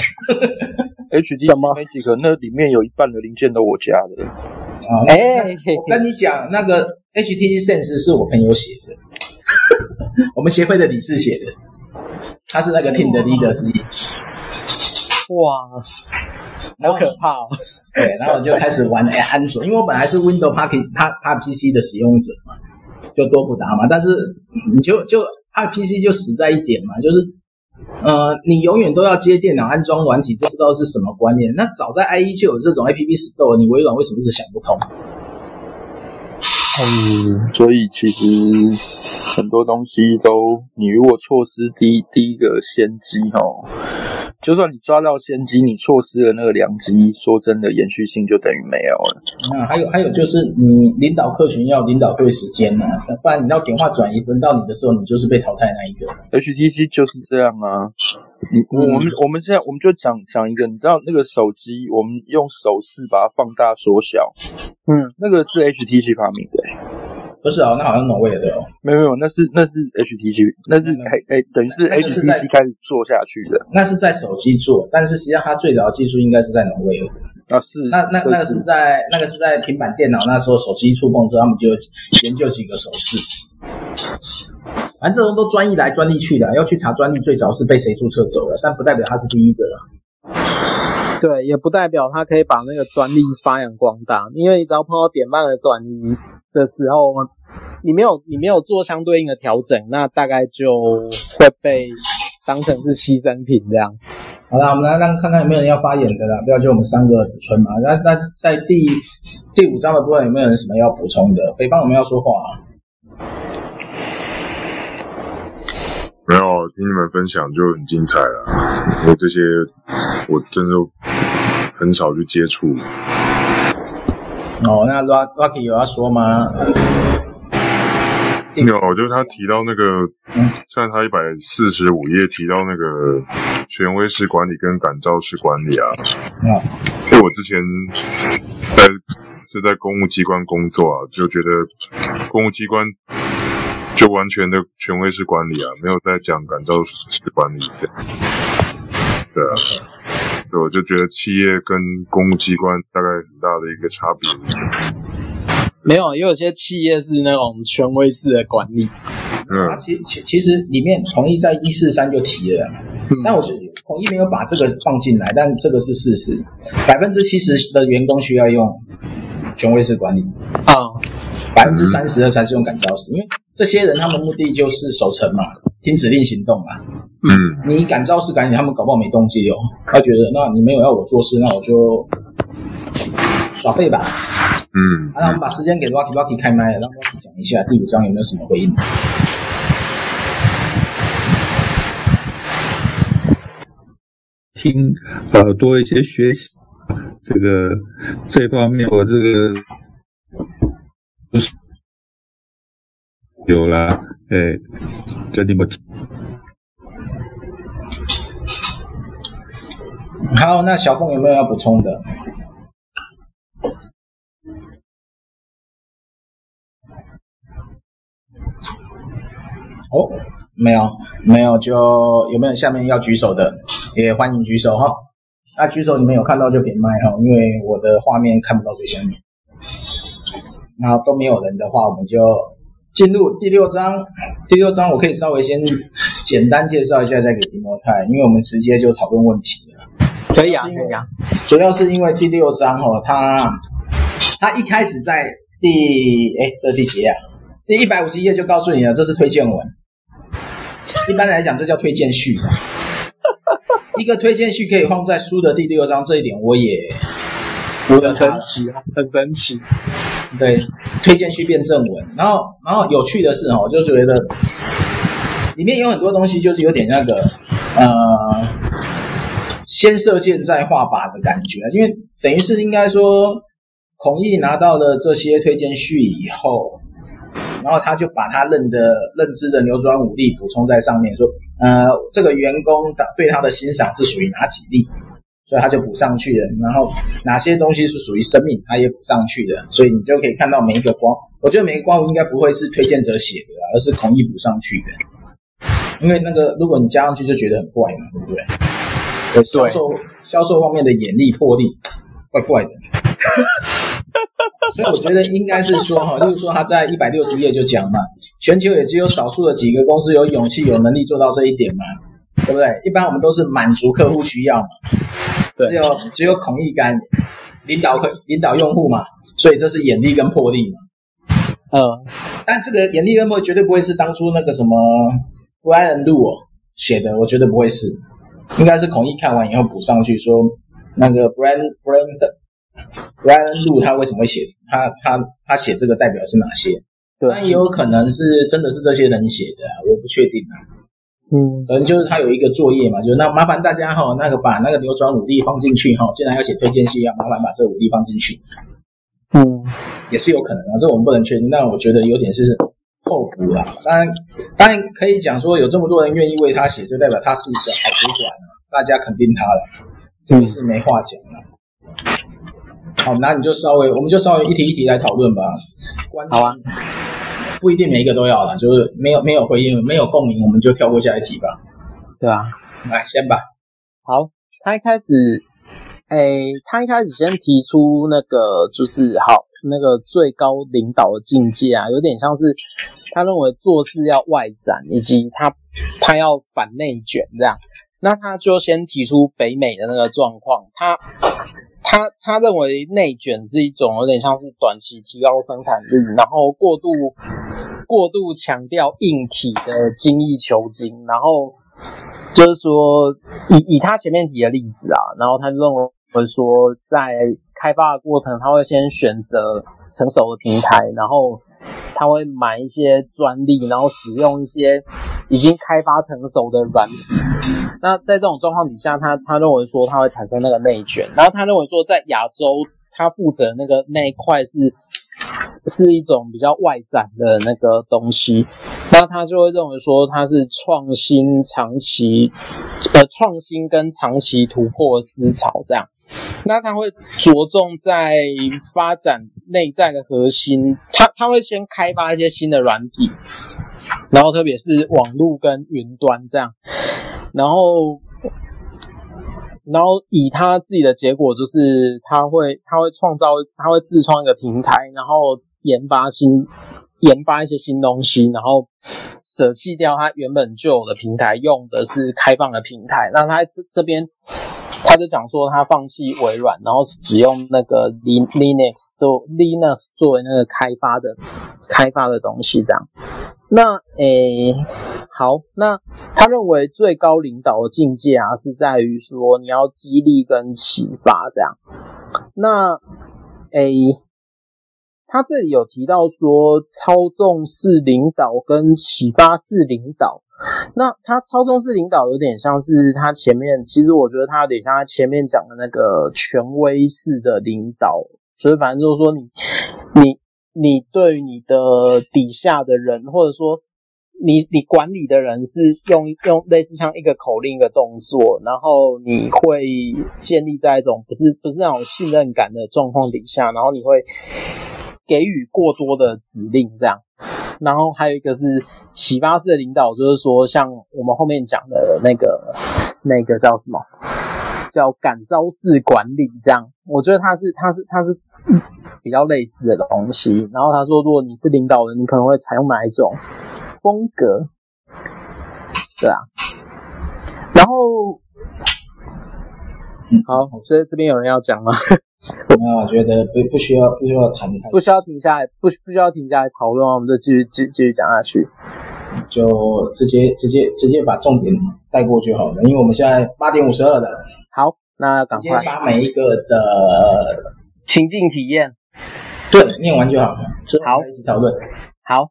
HTC Magic 那里面有一半的零件都我家的。啊，哎，我跟你讲，那个 HTC Sense 是我朋友写的，[LAUGHS] 我们协会的理事写的，他是那个 team 的 leader 之一。哇，好可怕哦！对，然后我就开始玩哎安卓，因为我本来是 Windows Pocket Pocket PC 的使用者嘛，就多普达嘛。但是你就就 Pocket PC 就死在一点嘛，就是呃，你永远都要接电脑安装软体，这不知道是什么观念。那早在 IE 就有这种 App Store，你微软为什么一直想不通？嗯，所以其实很多东西都，你如果错失第一第一个先机哦，就算你抓到先机，你错失了那个良机，说真的，延续性就等于没有了。那、嗯、还有还有就是，你领导客群要领导对时间嘛，不然你要点话转移，轮到你的时候，你就是被淘汰那一个。HTC 就是这样啊。你我们我们现在我们就讲讲一个，你知道那个手机，我们用手势把它放大缩小，嗯，那个是 HTC 发明的，不是哦？那好像 Novell 的哦，没有没有，那是那是 HTC，那是哎哎，等于是 HTC 开始做下去的，那是在手机做，但是实际上它最早的技术应该是在 Novell 的啊，是那那那个是在那个是在平板电脑那时候手机触碰之后，他们就研究几个手势。反正这种都专利来专利去的，要去查专利最早是被谁注册走了，但不代表他是第一个了。对，也不代表他可以把那个专利发扬光大，因为你只要碰到典范的转移的时候，你没有你没有做相对应的调整，那大概就会被当成是牺牲品这样。好了，我们来让看看有没有人要发言的啦，不要就我们三个补充嘛。那那在第第五章的部分有没有人什么要补充的？北方有没有要说话啊？没有听你们分享就很精彩了，因为这些我真的很少去接触。哦，那 Rocky 有要说吗？有，就是他提到那个，像他一百四十五页提到那个权威式管理跟感召式管理啊。嗯。因为我之前在是在公务机关工作啊，就觉得公务机关。就完全的权威式管理啊，没有在讲感召式管理。对啊，我就觉得企业跟公务机关大概很大的一个差别。没有，也有些企业是那种权威式的管理。嗯，其实其其实里面统一在一四三就提了，嗯、但我觉得统一没有把这个放进来，但这个是事实，百分之七十的员工需要用权威式管理啊。嗯百分之三十的才是用感召式，因为这些人他们目的就是守城嘛，听指令行动嘛。嗯，你感召式赶紧，他们搞不好没动机哦。他觉得，那你没有要我做事，那我就耍废吧。嗯，好，那我们把时间给 Rocky Rocky 开麦了，让 Rocky 讲一下第五章有没有什么回应。听呃多一些学习，这个这方面我这个。不是有了，哎、欸，跟你们好，那小凤有没有要补充的？哦，没有，没有，就有没有下面要举手的？也欢迎举手哈。那举手你们有看到就点麦哈，因为我的画面看不到最下面。然后都没有人的话，我们就进入第六章。第六章我可以稍微先简单介绍一下，再给提摩太，因为我们直接就讨论问题了。可以啊，可以啊。主要是因为第六章哦，它它一开始在第哎，这是第几页啊？第一百五十页就告诉你了，这是推荐文。一般来讲，这叫推荐序。[LAUGHS] 一个推荐序可以放在书的第六章，这一点我也。很神奇啊，很神奇。对，推荐序变正文，然后，然后有趣的是哦，我就觉得里面有很多东西，就是有点那个呃，先射箭再画靶的感觉，因为等于是应该说，孔毅拿到了这些推荐序以后，然后他就把他认的认知的扭转五力补充在上面，说呃，这个员工的对他的欣赏是属于哪几力？所以他就补上去了，然后哪些东西是属于生命，他也补上去的，所以你就可以看到每一个光。我觉得每一个光应该不会是推荐者写的，而是孔毅补上去的。因为那个如果你加上去就觉得很怪嘛，对不对？对，销售销售方面的眼力魄力，怪怪的。所以我觉得应该是说哈，就是说他在一百六十页就讲嘛，全球也只有少数的几个公司有勇气、有能力做到这一点嘛，对不对？一般我们都是满足客户需要嘛。对，只有只有孔毅敢领导领导用户嘛，所以这是眼力跟魄力嘛。嗯，但这个眼力跟魄力绝对不会是当初那个什么 Brian Lu 写的，我觉得不会是，应该是孔毅看完以后补上去说那个 Brian Brian 的 Brian Lu 他为什么会写他他他写这个代表是哪些？对，但也有可能是真的是这些人写的，我不确定啊。嗯，可能就是他有一个作业嘛，就是那麻烦大家哈，那个把那个扭转武力放进去哈，既然要写推荐信，要麻烦把这个武力放进去。嗯，也是有可能啊，这我们不能确定。但我觉得有点是后补啦。当然，当然可以讲说有这么多人愿意为他写，就代表他是一个好主管啊，大家肯定他了，这个是没话讲了。好，那你就稍微，我们就稍微一题一题来讨论吧。好啊。不一定每一个都要了，就是没有没有回应，没有共鸣，我们就跳过下一题吧。对啊，来先吧。好，他一开始，诶，他一开始先提出那个就是好那个最高领导的境界啊，有点像是他认为做事要外展，以及他他要反内卷这样。那他就先提出北美的那个状况，他。他他认为内卷是一种有点像是短期提高生产力，然后过度过度强调硬体的精益求精，然后就是说以以他前面提的例子啊，然后他认为说在开发的过程，他会先选择成熟的平台，然后他会买一些专利，然后使用一些已经开发成熟的软体。那在这种状况底下，他他认为说他会产生那个内卷，然后他认为说在亚洲，他负责那个那一块是是一种比较外展的那个东西，那他就会认为说他是创新长期呃创新跟长期突破思潮这样，那他会着重在发展内在的核心，他他会先开发一些新的软体，然后特别是网络跟云端这样。然后，然后以他自己的结果，就是他会他会创造，他会自创一个平台，然后研发新研发一些新东西，然后舍弃掉他原本就有的平台，用的是开放的平台。那他这这边他就讲说，他放弃微软，然后只用那个 Linux 做 Linux 作为那个开发的开发的东西，这样。那诶，好，那他认为最高领导的境界啊，是在于说你要激励跟启发这样。那诶，他这里有提到说操纵式领导跟启发式领导。那他操纵式领导有点像是他前面，其实我觉得他有点像他前面讲的那个权威式的领导，所以反正就是说你你。你对你的底下的人，或者说你你管理的人是用用类似像一个口令一个动作，然后你会建立在一种不是不是那种信任感的状况底下，然后你会给予过多的指令这样，然后还有一个是启发式的领导，就是说像我们后面讲的那个那个叫什么？叫感召式管理这样，我觉得他是他是他是。比较类似的东西，然后他说，如果你是领导人，你可能会采用哪一种风格？对啊，然后，好，所以这边有人要讲吗？[LAUGHS] 那我觉得不不需要不需要谈，不需要停下来，不不需要停下来讨论，我们就继续继继续讲下去，就直接直接直接把重点带过去好了，因为我们现在八点五十二了。好，那赶快把每一个的。情境体验，对，念完就好了。好，一起讨论。好，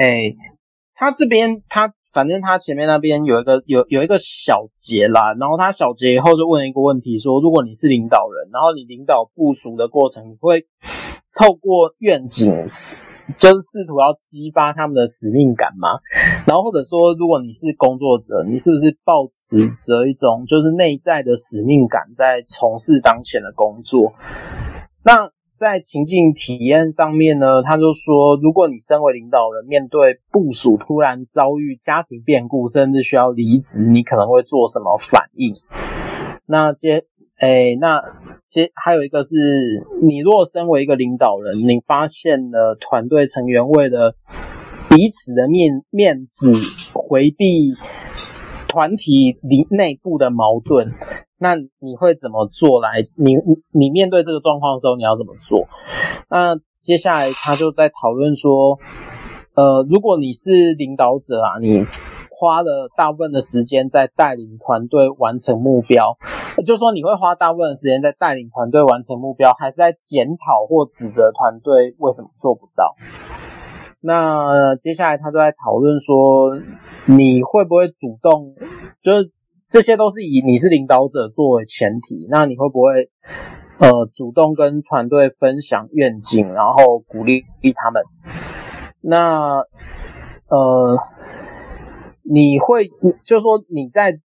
哎，他这边他反正他前面那边有一个有有一个小结啦，然后他小结以后就问一个问题说，如果你是领导人，然后你领导部署的过程，你会透过愿景。就是试图要激发他们的使命感嘛，然后或者说，如果你是工作者，你是不是抱持着一种就是内在的使命感在从事当前的工作？那在情境体验上面呢，他就说，如果你身为领导人，面对部属突然遭遇家庭变故，甚至需要离职，你可能会做什么反应？那接，诶，那。接还有一个是，你若身为一个领导人，你发现了团队成员为了彼此的面面子，回避团体里内部的矛盾，那你会怎么做来？你你面对这个状况的时候，你要怎么做？那接下来他就在讨论说，呃，如果你是领导者啊，你花了大部分的时间在带领团队完成目标，就说你会花大部分的时间在带领团队完成目标，还是在检讨或指责团队为什么做不到？那接下来他就在讨论说，你会不会主动，就是这些都是以你是领导者作为前提，那你会不会呃主动跟团队分享愿景，然后鼓励他们？那呃你会就说你在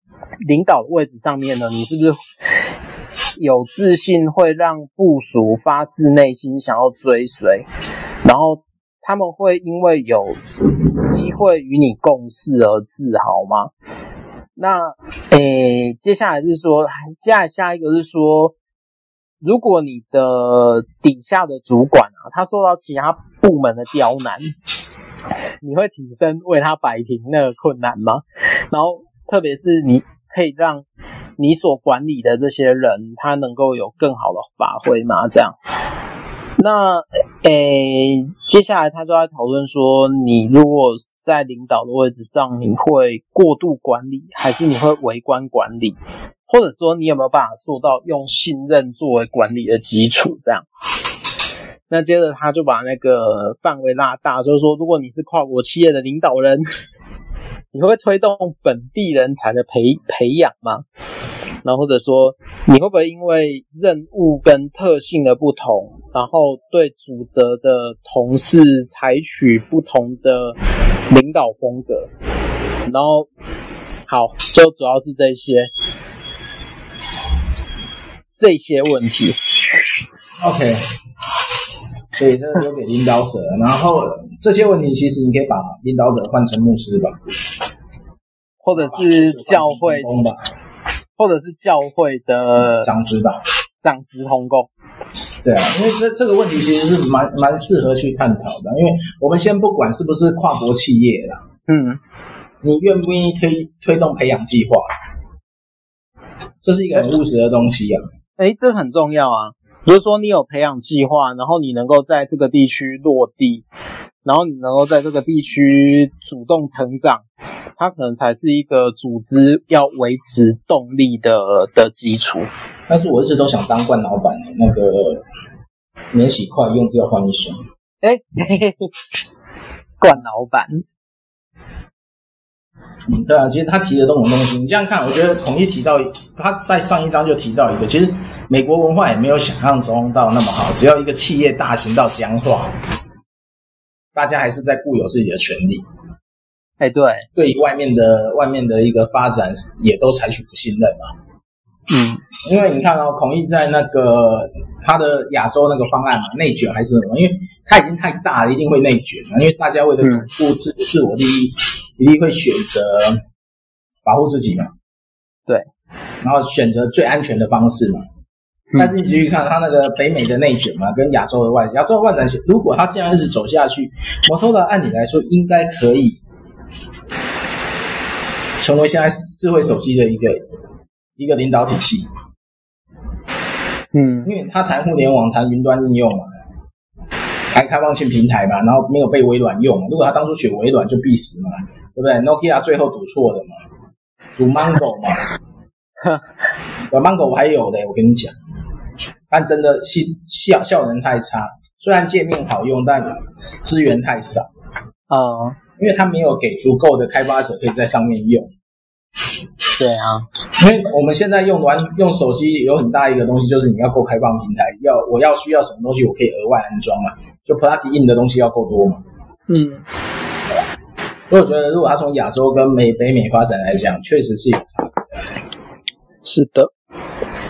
领导的位置上面呢，你是不是有自信会让部属发自内心想要追随，然后？他们会因为有机会与你共事而自豪吗？那，诶，接下来是说，接下来下一个是说，如果你的底下的主管啊，他受到其他部门的刁难，你会挺身为他摆平那个困难吗？然后，特别是你可以让你所管理的这些人，他能够有更好的发挥吗？这样。那，诶，接下来他就在讨论说，你如果在领导的位置上，你会过度管理，还是你会微观管理？或者说，你有没有办法做到用信任作为管理的基础？这样。那接着他就把那个范围拉大，就是说，如果你是跨国企业的领导人，你会推动本地人才的培培养吗？然后或者说，你会不会因为任务跟特性的不同，然后对主责的同事采取不同的领导风格？然后，好，就主要是这些这些问题。OK，所以这个留给领导者。然后这些问题，其实你可以把领导者换成牧师吧，或者是教会吧。或者是教会的长子吧，长子同工。对啊，因为这这个问题其实是蛮蛮适合去探讨的。因为我们先不管是不是跨国企业啦，嗯，你愿不愿意推推动培养计划？这是一个很务实的东西啊。诶，这很重要啊。比如说你有培养计划，然后你能够在这个地区落地，然后你能够在这个地区主动成长。它可能才是一个组织要维持动力的的基础。但是我一直都想当冠老板，那个免洗筷用掉换一双。哎，惯老板。嗯，对啊，其实他提的这种东西，你这样看，我觉得统一提到他在上一章就提到一个，其实美国文化也没有想象中到那么好，只要一个企业大型到僵化，大家还是在固有自己的权利。哎，对，对于外面的外面的一个发展，也都采取不信任嘛。嗯，因为你看哦，孔毅在那个他的亚洲那个方案嘛，内卷还是什么？因为他已经太大了，一定会内卷嘛。因为大家为了巩固自自我利益，一定会选择保护自己嘛。对，然后选择最安全的方式嘛。但是你继续看他那个北美的内卷嘛，跟亚洲的外亚洲的外展，如果他这样一直走下去，摩托的按理来说应该可以。成为现在智慧手机的一个一个领导体系，嗯，因为他谈互联网、谈云端应用嘛，谈开放性平台嘛，然后没有被微软用。如果他当初选微软，就必死嘛，对不对？Nokia 最后赌错了嘛，赌 Mango 嘛，[LAUGHS] 哈，赌 Mango 我还有的，我跟你讲，但真的是效效能太差，虽然界面好用，但资源太少啊。嗯因为它没有给足够的开发者可以在上面用，对啊，因为我们现在用完用手机有很大一个东西，就是你要够开放平台，要我要需要什么东西，我可以额外安装嘛，就 plug in 的东西要够多嘛。嗯，所以我觉得，如果他从亚洲跟美北美发展来讲，确实是有差的。是的，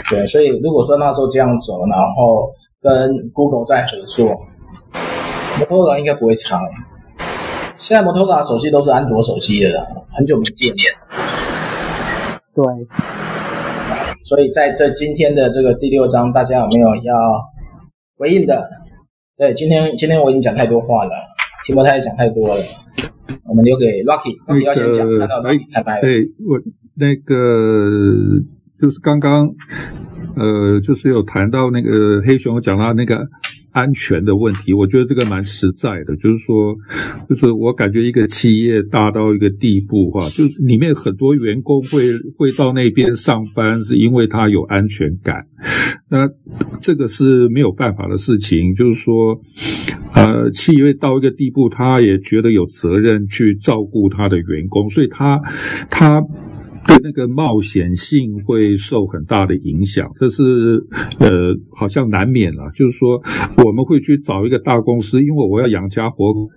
对，所以如果说那时候这样走，然后跟 Google 在合作，摩托罗拉应该不会差。现在摩托罗拉手机都是安卓手机的了，很久没见面。对，所以在这今天的这个第六章，大家有没有要回应的？对，今天今天我已经讲太多话了，提摩太也讲太多了，我们留给 Rocky，Rocky 要先讲，看到 Rocky 开麦了。对，我那个就是刚刚呃，就是有谈到那个黑熊讲到那个。安全的问题，我觉得这个蛮实在的，就是说，就是我感觉一个企业大到一个地步哈，就是里面很多员工会会到那边上班，是因为他有安全感。那这个是没有办法的事情，就是说，呃，企业到一个地步，他也觉得有责任去照顾他的员工，所以他他。对那个冒险性会受很大的影响，这是呃好像难免了。就是说，我们会去找一个大公司，因为我要养家活口，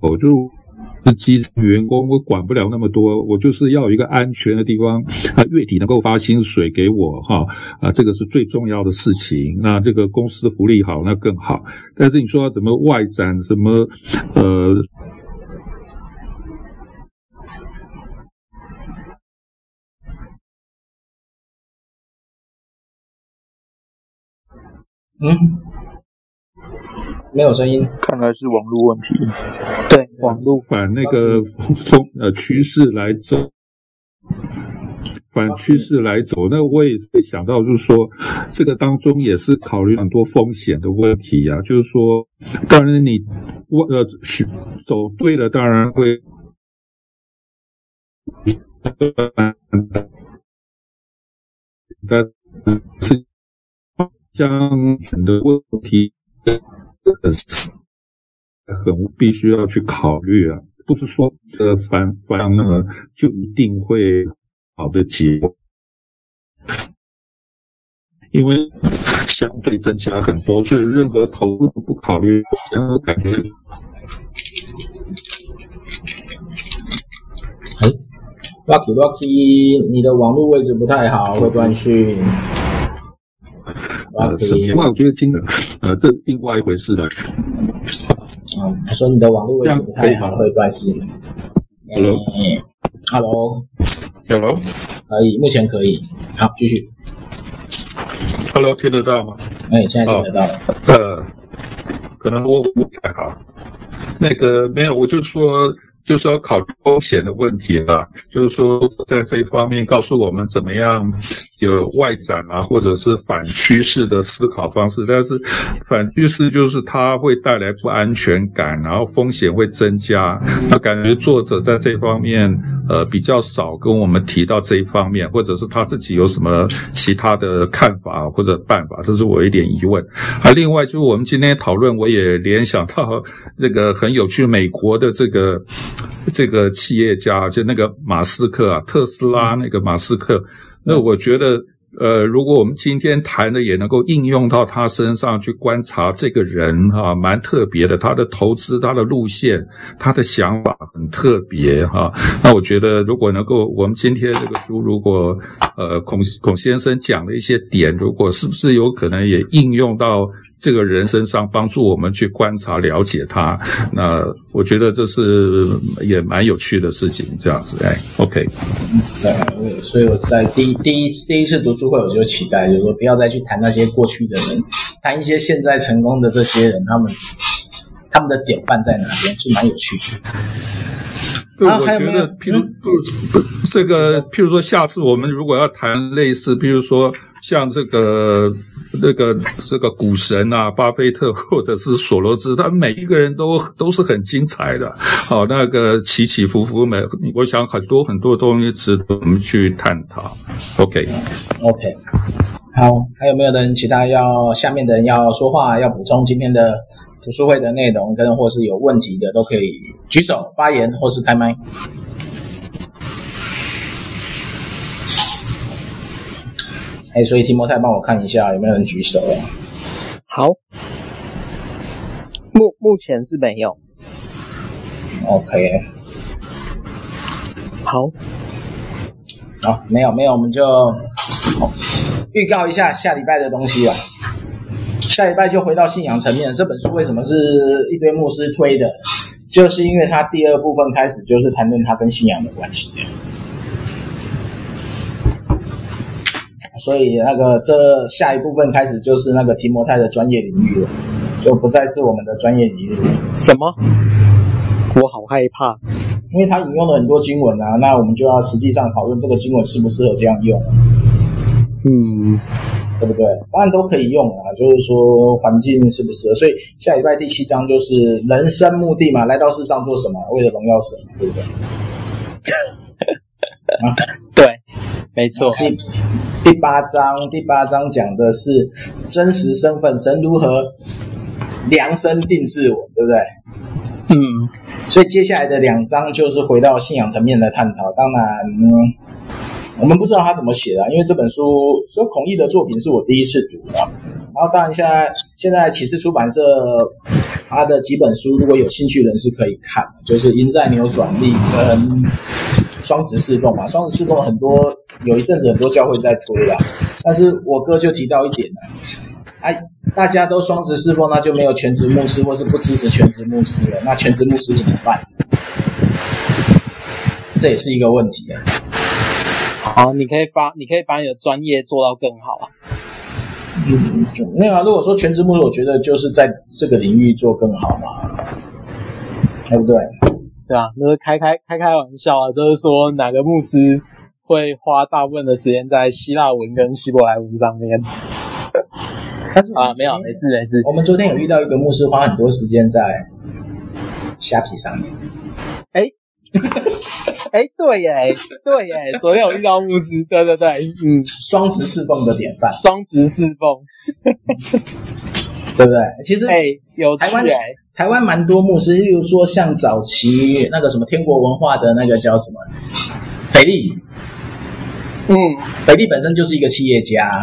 我就是基层员工，我管不了那么多，我就是要一个安全的地方啊，月底能够发薪水给我哈啊，这个是最重要的事情。那这个公司福利好，那更好。但是你说要怎么外展，什么呃？嗯，没有声音，看来是网络问题。对，网络反那个风呃趋势来走，反趋势来走。那我也是想到，就是说这个当中也是考虑很多风险的问题啊。就是说，当然你我呃走对了，当然会，但是。将很多问题，很必须要去考虑啊，不是说呃反反那么就一定会好的结果，因为相对增加很多，所以任何投入都不考虑，然后感觉。哎，Lucky Lucky，你的网络位置不太好，会断讯。呃，另外我觉得听的，呃，这是另外一回事了。嗯，他说你的网络位置不太好，会关系。Hello，Hello，Hello，可以，目前可以。好，继续。Hello，听得到吗？哎，现在听得到。呃，可能我不太好。那个没有，我就说。就是说考虑风险的问题了，就是说在这一方面告诉我们怎么样有外展啊，或者是反趋势的思考方式。但是反趋势就是它会带来不安全感，然后风险会增加。那感觉作者在这方面呃比较少跟我们提到这一方面，或者是他自己有什么其他的看法或者办法，这是我一点疑问。啊，另外就是我们今天讨论，我也联想到这个很有趣，美国的这个。[LAUGHS] 这个企业家就那个马斯克啊，特斯拉那个马斯克，那我觉得。呃，如果我们今天谈的也能够应用到他身上去观察这个人哈，蛮特别的，他的投资、他的路线、他的想法很特别哈。那我觉得，如果能够我们今天这个书，如果呃孔孔先生讲的一些点，如果是不是有可能也应用到这个人身上，帮助我们去观察、了解他，那我觉得这是也蛮有趣的事情。这样子，哎，OK，对，所以我在第一第一第一次读书。会我就期待，就是说不要再去谈那些过去的人，谈一些现在成功的这些人，他们他们的典范在哪边，是蛮有趣的。对，我觉得，譬如，这个，譬如说，下次我们如果要谈类似，譬如说，像这个。那个这个股神啊，巴菲特 [LAUGHS] 或者是索罗斯，他每一个人都都是很精彩的。[LAUGHS] 好，那个起起伏伏，每我想很多很多东西值得我们去探讨。OK，OK，好，还有没有人其他要下面的人要说话，要补充今天的读书会的内容，跟或是有问题的都可以举手发言或是开麦。哎，所以提摩太帮我看一下有没有人举手啊？好，目目前是没有。OK，好，好，没有没有，我们就预告一下下礼拜的东西了。下礼拜就回到信仰层面。这本书为什么是一堆牧师推的？就是因为它第二部分开始就是谈论它跟信仰的关系。所以那个这下一部分开始就是那个提摩太的专业领域了，就不再是我们的专业领域。什么？我好害怕。因为他引用了很多经文啊，那我们就要实际上讨论这个经文适不适合这样用。嗯，对不对？当然都可以用啊，就是说环境适不适合。所以下礼拜第七章就是人生目的嘛，来到世上做什么？为了荣耀神，对不对？啊，[LAUGHS] 对，没错。第第八章，第八章讲的是真实身份，神如何量身定制我，对不对？嗯，所以接下来的两章就是回到信仰层面的探讨。当然，嗯我们不知道他怎么写的，因为这本书，所以孔毅的作品是我第一次读的。然后当然现在现在启示出版社他的几本书，如果有兴趣的人是可以看，就是《赢在扭转力》跟《双职事奉》嘛，《双职事奉》很多有一阵子很多教会在推啦，但是我哥就提到一点呢，哎，大家都双职侍奉，那就没有全职牧师，或是不支持全职牧师了，那全职牧师怎么办？这也是一个问题啊。好，你可以发，你可以把你的专业做到更好啊。嗯，就那个、啊，如果说全职牧师，我觉得就是在这个领域做更好嘛，对不对？对啊，那是开开开开玩笑啊，就是说哪个牧师会花大部分的时间在希腊文跟希伯来文上面？啊，没有，没事没事。我们昨天有遇到一个牧师，花很多时间在虾皮上面。哎。哎、欸，对耶，对耶，昨天有遇到牧师，对对对，嗯，双职侍奉的典范，双职侍奉，对不对？其实，哎、欸，有台湾台湾蛮多牧师，例如说像早期那个什么天国文化的那个叫什么斐利，嗯，北利本身就是一个企业家，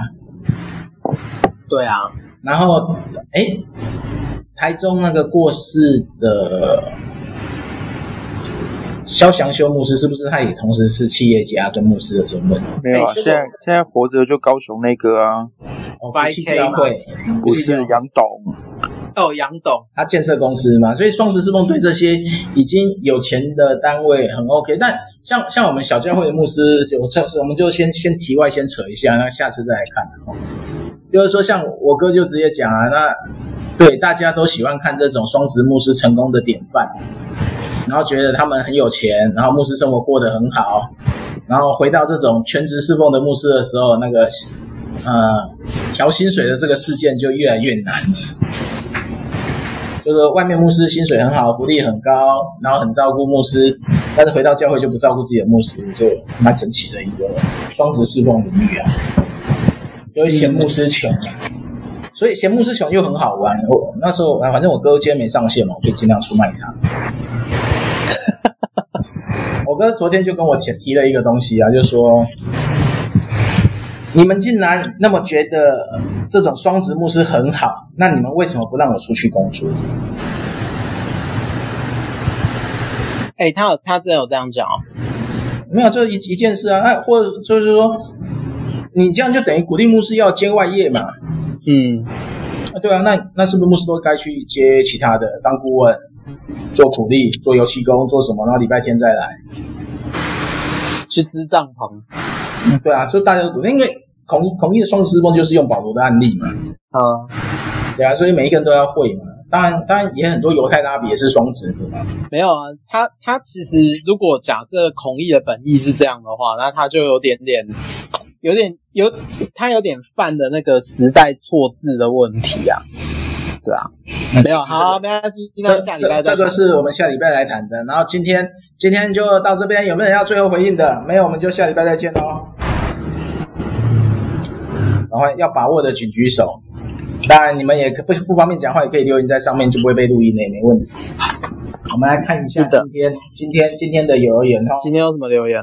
对啊，然后哎，台中那个过世的。萧祥修牧师是不是他也同时是企业家跟牧师的身份？没有啊，现在现在活着就高雄那个啊，哦，YK 会不是杨董哦，杨董他建设公司嘛，所以双十四梦对这些已经有钱的单位很 OK，但像像我们小教会的牧师，就这次我们就先先题外先扯一下，那下次再来看。就是说，像我哥就直接讲啊，那对大家都喜欢看这种双职牧师成功的典范。然后觉得他们很有钱，然后牧师生活过得很好，然后回到这种全职侍奉的牧师的时候，那个呃调薪水的这个事件就越来越难。[LAUGHS] 就是外面牧师薪水很好，福利很高，然后很照顾牧师，但是回到教会就不照顾自己的牧师，就蛮神奇的一个双职侍奉领域啊，就会嫌牧师穷啊。所以嫌牧师穷又很好玩。我那时候反正我哥今天没上线嘛，我可以尽量出卖他。[LAUGHS] 我哥昨天就跟我提提了一个东西啊，就是说，你们竟然那么觉得这种双职牧师很好，那你们为什么不让我出去工作？哎、欸，他有他真的有这样讲哦？没有，这一一件事啊，哎，或者就是说，你这样就等于鼓励牧师要接外业嘛？嗯，啊，对啊，那那是不是牧师都该去接其他的当顾问？做苦力，做油漆工，做什么？然后礼拜天再来去支帐篷。嗯，对啊，就大家都鼓励因为孔孔毅的双职事奉就是用保罗的案例嘛。啊，对啊，所以每一个人都要会嘛。当然，当然也很多犹太拉比也是双子的嘛。没有啊，他他其实如果假设孔毅的本意是这样的话，那他就有点点，有点有他有点犯的那个时代错字的问题啊。对啊，没有好，没关系。那下礼拜这这个是我们下礼拜来谈的。然后今天今天就到这边，有没有人要最后回应的？没有，我们就下礼拜再见喽。然后要把握的请举手。当然你们也不不方便讲话，也可以留言在上面，就不会被录音了，也没问题。我们来看一下今天今天今天的留言哈。今天有什么留言？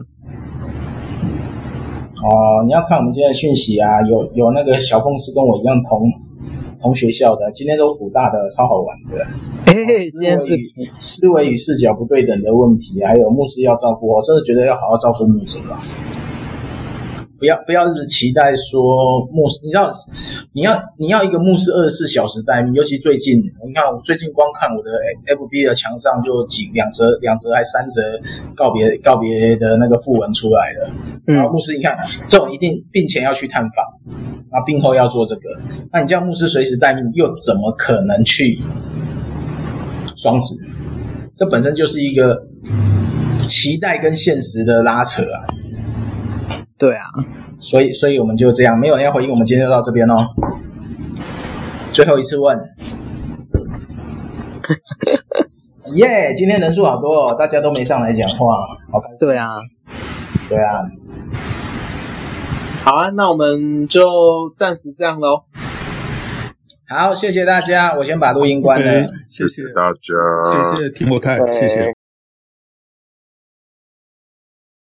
哦，你要看我们今天的讯息啊，有有那个小凤是跟我一样同。同学校的，今天都辅大的，超好玩的。嘿嘿，今天是思维与视角不对等的问题，还有牧师要照顾，我真的觉得要好好照顾牧师吧。不要不要一直期待说牧师，你要你要你要一个牧师二十四小时待命，尤其最近，你看我最近光看我的 FB 的墙上就几两则两则还三则告别告别的那个訃文出来了。然后牧师，你看这种一定病前要去探访。啊病后要做这个，那你叫牧师随时待命，又怎么可能去双子？这本身就是一个期待跟现实的拉扯啊。对啊，所以所以我们就这样，没有人要回应，我们今天就到这边喽。最后一次问，[LAUGHS] 耶！yeah, 今天人数好多哦，大家都没上来讲话，好开心。对啊，对啊。好啊，那我们就暂时这样喽。好，谢谢大家，我先把录音关了。Okay, 谢谢大家，谢谢提莫太，谢谢。